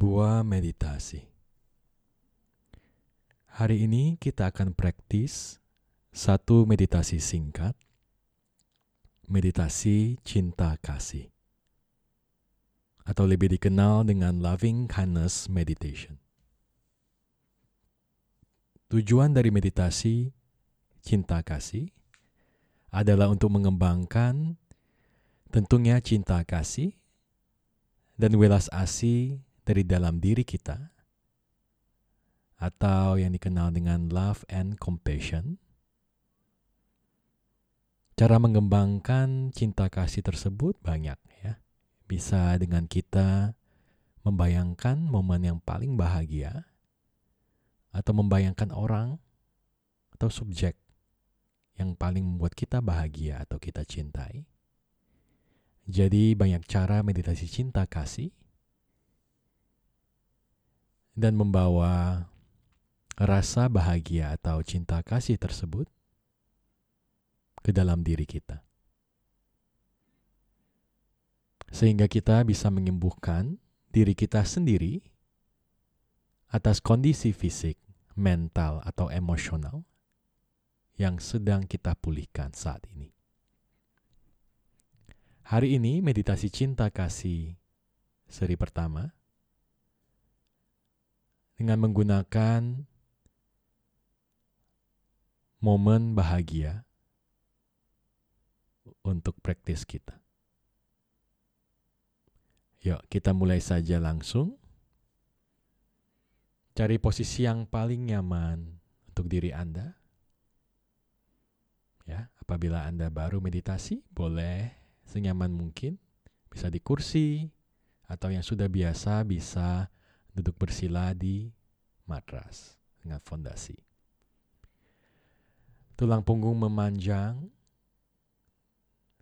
Sebuah meditasi. Hari ini kita akan praktis satu meditasi singkat, meditasi cinta kasih, atau lebih dikenal dengan loving kindness meditation. Tujuan dari meditasi cinta kasih adalah untuk mengembangkan tentunya cinta kasih dan welas asih dari dalam diri kita, atau yang dikenal dengan love and compassion. Cara mengembangkan cinta kasih tersebut banyak ya. Bisa dengan kita membayangkan momen yang paling bahagia atau membayangkan orang atau subjek yang paling membuat kita bahagia atau kita cintai. Jadi banyak cara meditasi cinta kasih dan membawa rasa bahagia atau cinta kasih tersebut ke dalam diri kita. Sehingga kita bisa menyembuhkan diri kita sendiri atas kondisi fisik, mental, atau emosional yang sedang kita pulihkan saat ini. Hari ini meditasi cinta kasih seri pertama dengan menggunakan momen bahagia untuk praktis kita. Yuk, kita mulai saja langsung. Cari posisi yang paling nyaman untuk diri Anda. Ya, apabila Anda baru meditasi, boleh senyaman mungkin, bisa di kursi atau yang sudah biasa bisa duduk bersila di matras dengan fondasi. Tulang punggung memanjang,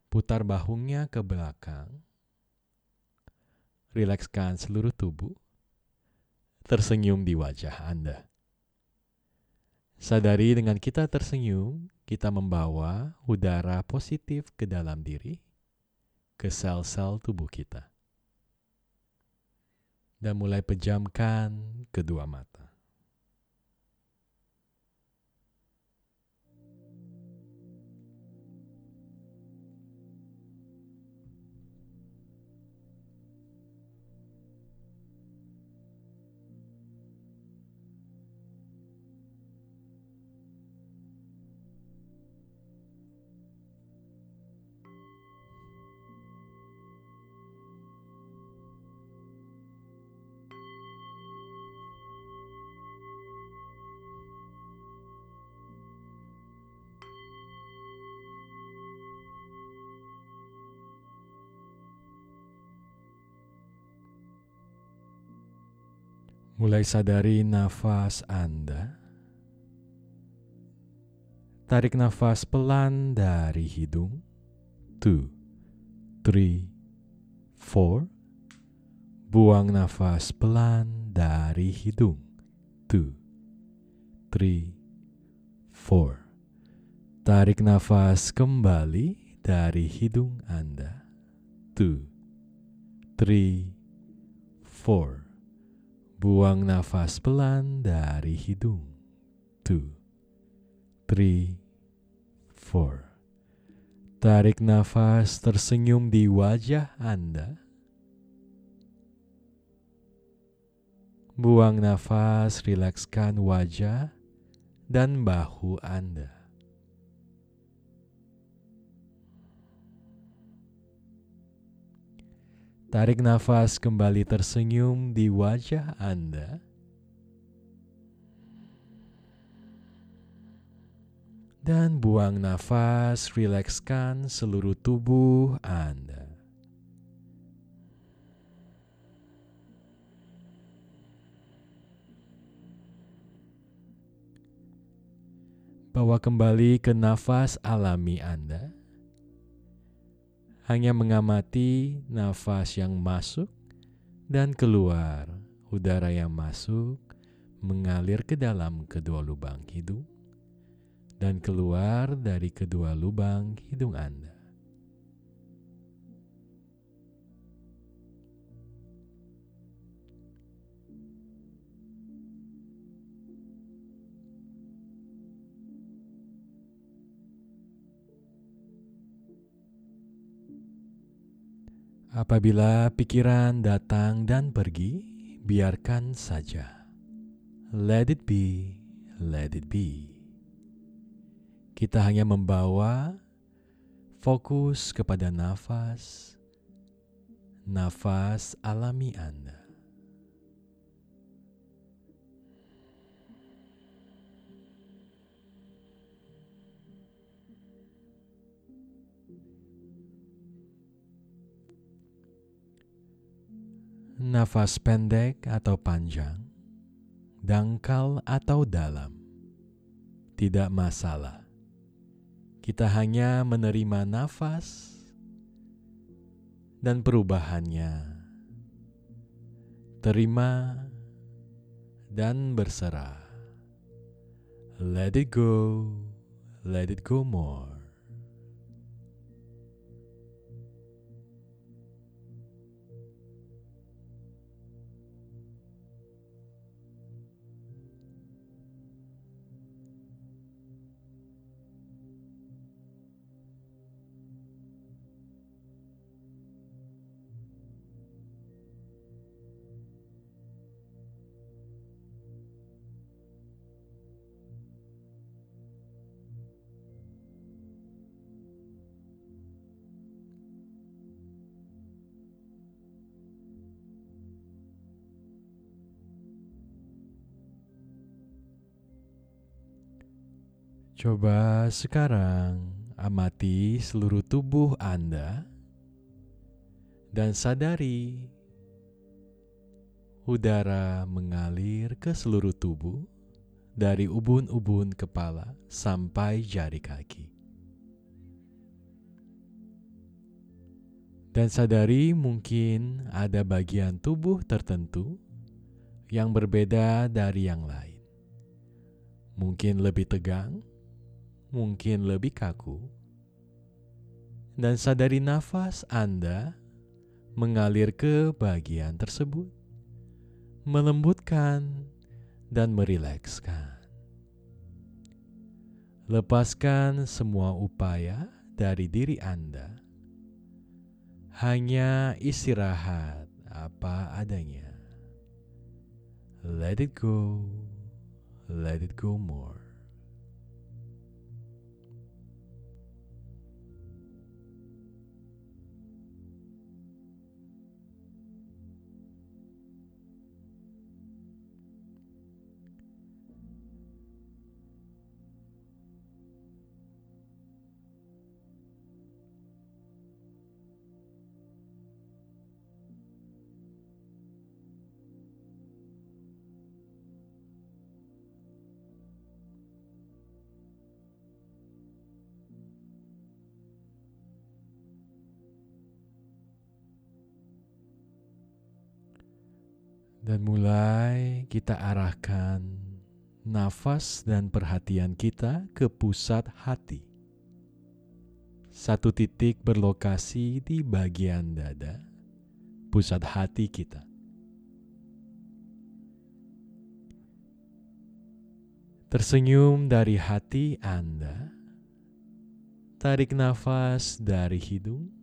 putar bahunya ke belakang, rilekskan seluruh tubuh, tersenyum di wajah Anda. Sadari dengan kita tersenyum, kita membawa udara positif ke dalam diri, ke sel-sel tubuh kita dan mulai pejamkan kedua mata. Mulai sadari nafas Anda. Tarik nafas pelan dari hidung. Two, three, four. Buang nafas pelan dari hidung. Two, three, four. Tarik nafas kembali dari hidung Anda. Two, three, four. Buang nafas pelan dari hidung. Two, three, four. Tarik nafas tersenyum di wajah Anda. Buang nafas, rilekskan wajah dan bahu Anda. Tarik nafas kembali tersenyum di wajah Anda. Dan buang nafas, rilekskan seluruh tubuh Anda. Bawa kembali ke nafas alami Anda hanya mengamati nafas yang masuk dan keluar. Udara yang masuk mengalir ke dalam kedua lubang hidung dan keluar dari kedua lubang hidung Anda. Apabila pikiran datang dan pergi, biarkan saja. Let it be, let it be. Kita hanya membawa fokus kepada nafas, nafas alami Anda. Nafas pendek atau panjang, dangkal atau dalam, tidak masalah. Kita hanya menerima nafas dan perubahannya. Terima dan berserah. Let it go, let it go more. Coba sekarang amati seluruh tubuh Anda dan sadari udara mengalir ke seluruh tubuh dari ubun-ubun kepala sampai jari kaki. Dan sadari mungkin ada bagian tubuh tertentu yang berbeda dari yang lain. Mungkin lebih tegang, mungkin lebih kaku, dan sadari nafas Anda mengalir ke bagian tersebut, melembutkan dan merilekskan. Lepaskan semua upaya dari diri Anda, hanya istirahat apa adanya. Let it go, let it go more. Dan mulai kita arahkan nafas dan perhatian kita ke pusat hati. Satu titik berlokasi di bagian dada, pusat hati kita. Tersenyum dari hati Anda. Tarik nafas dari hidung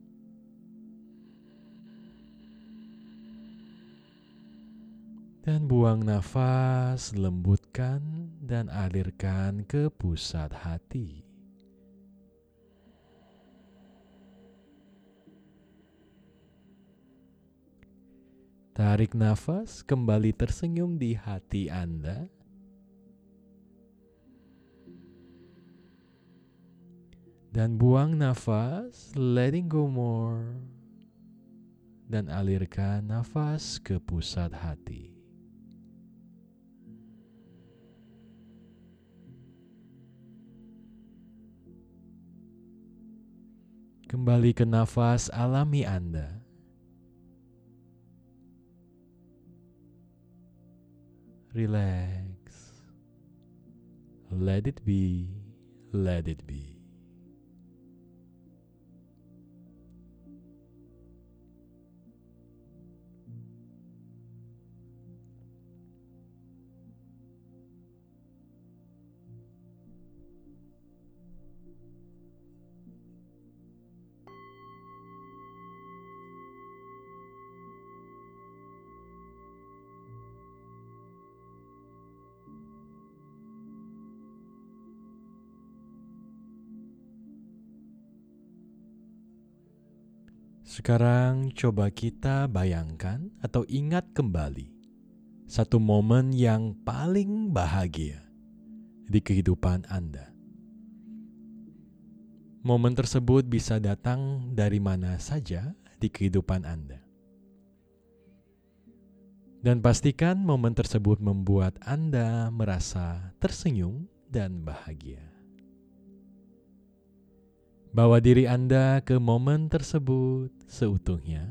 Dan buang nafas, lembutkan dan alirkan ke pusat hati. Tarik nafas, kembali tersenyum di hati Anda. Dan buang nafas, letting go more. Dan alirkan nafas ke pusat hati. Kembali ke nafas alami Anda. Relax. Let it be. Let it be. Sekarang coba kita bayangkan atau ingat kembali satu momen yang paling bahagia di kehidupan Anda. Momen tersebut bisa datang dari mana saja di kehidupan Anda. Dan pastikan momen tersebut membuat Anda merasa tersenyum dan bahagia. Bawa diri Anda ke momen tersebut seutuhnya.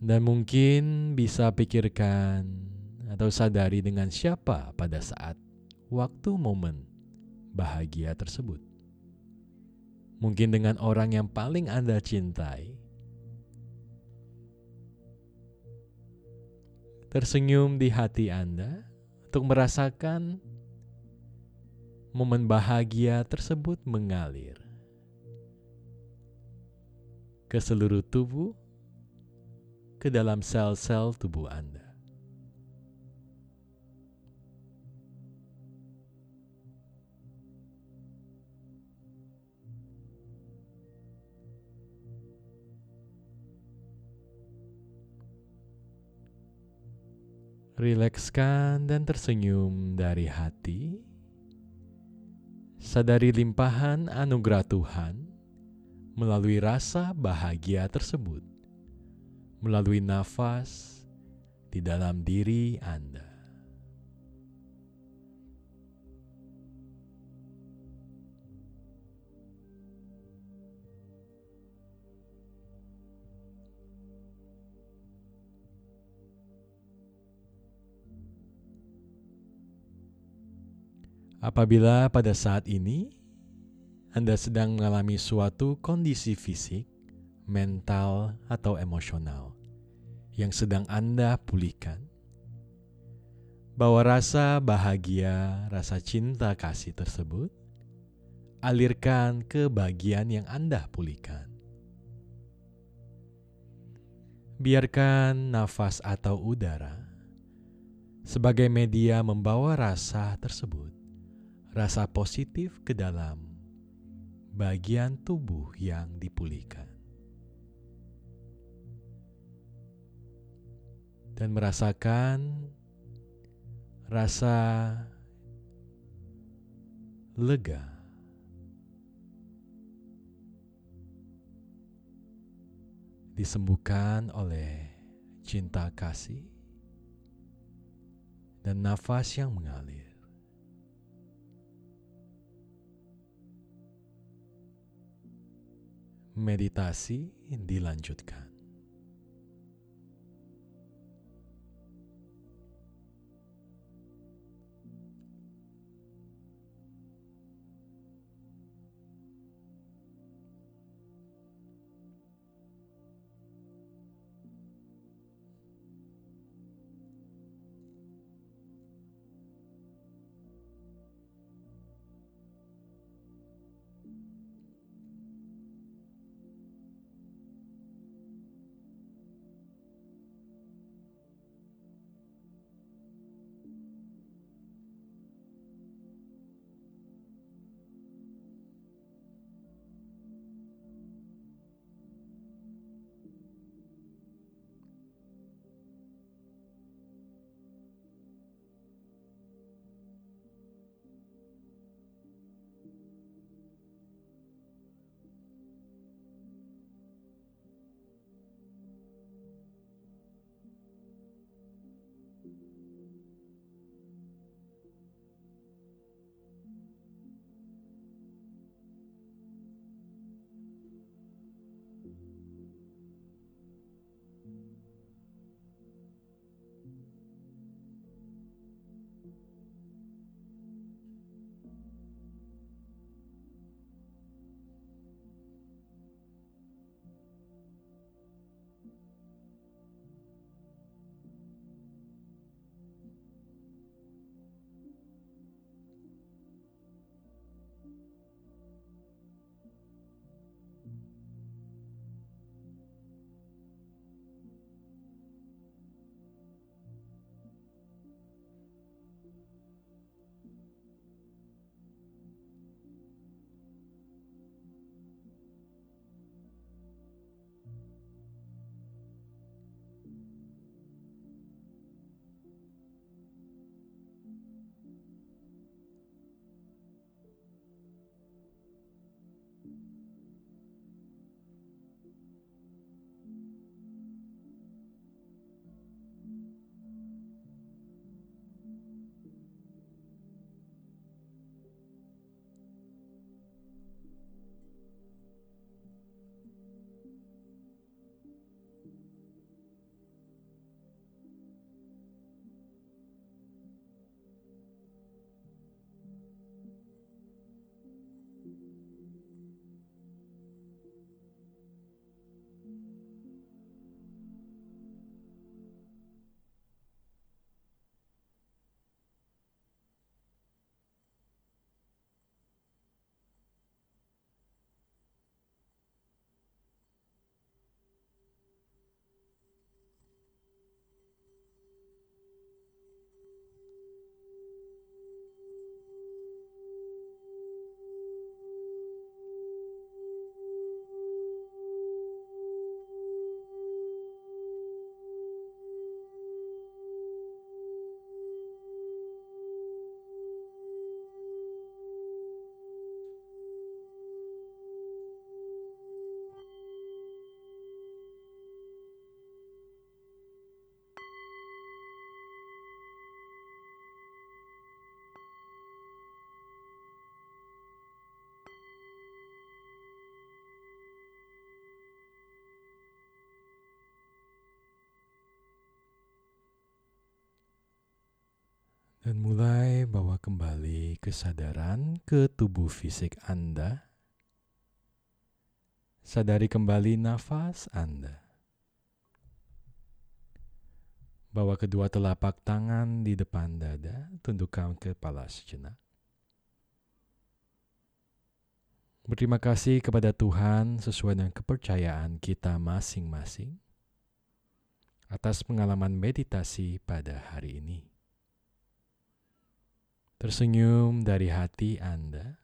Dan mungkin bisa pikirkan atau sadari dengan siapa pada saat waktu momen bahagia tersebut. Mungkin dengan orang yang paling Anda cintai tersenyum di hati Anda untuk merasakan momen bahagia tersebut mengalir ke seluruh tubuh, ke dalam sel-sel tubuh Anda. Rilekskan dan tersenyum dari hati. Sadari limpahan anugerah Tuhan melalui rasa bahagia tersebut, melalui nafas di dalam diri Anda. Apabila pada saat ini Anda sedang mengalami suatu kondisi fisik, mental, atau emosional yang sedang Anda pulihkan, bahwa rasa bahagia, rasa cinta kasih tersebut alirkan ke bagian yang Anda pulihkan. Biarkan nafas atau udara sebagai media membawa rasa tersebut rasa positif ke dalam bagian tubuh yang dipulihkan. Dan merasakan rasa lega. Disembuhkan oleh cinta kasih dan nafas yang mengalir. Meditasi dilanjutkan. Dan mulai bawa kembali kesadaran ke tubuh fisik Anda. Sadari kembali nafas Anda. Bawa kedua telapak tangan di depan dada, tundukkan kepala sejenak. Berterima kasih kepada Tuhan sesuai dengan kepercayaan kita masing-masing atas pengalaman meditasi pada hari ini. Tersenyum dari hati Anda.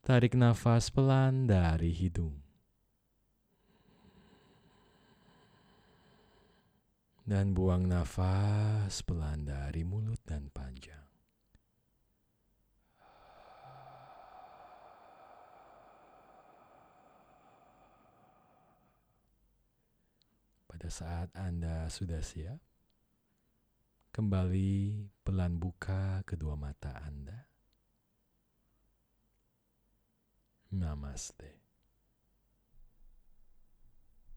Tarik nafas pelan dari hidung. Dan buang nafas pelan dari mulut dan panjang. Pada saat Anda sudah siap, Kembali pelan buka kedua mata Anda. Namaste.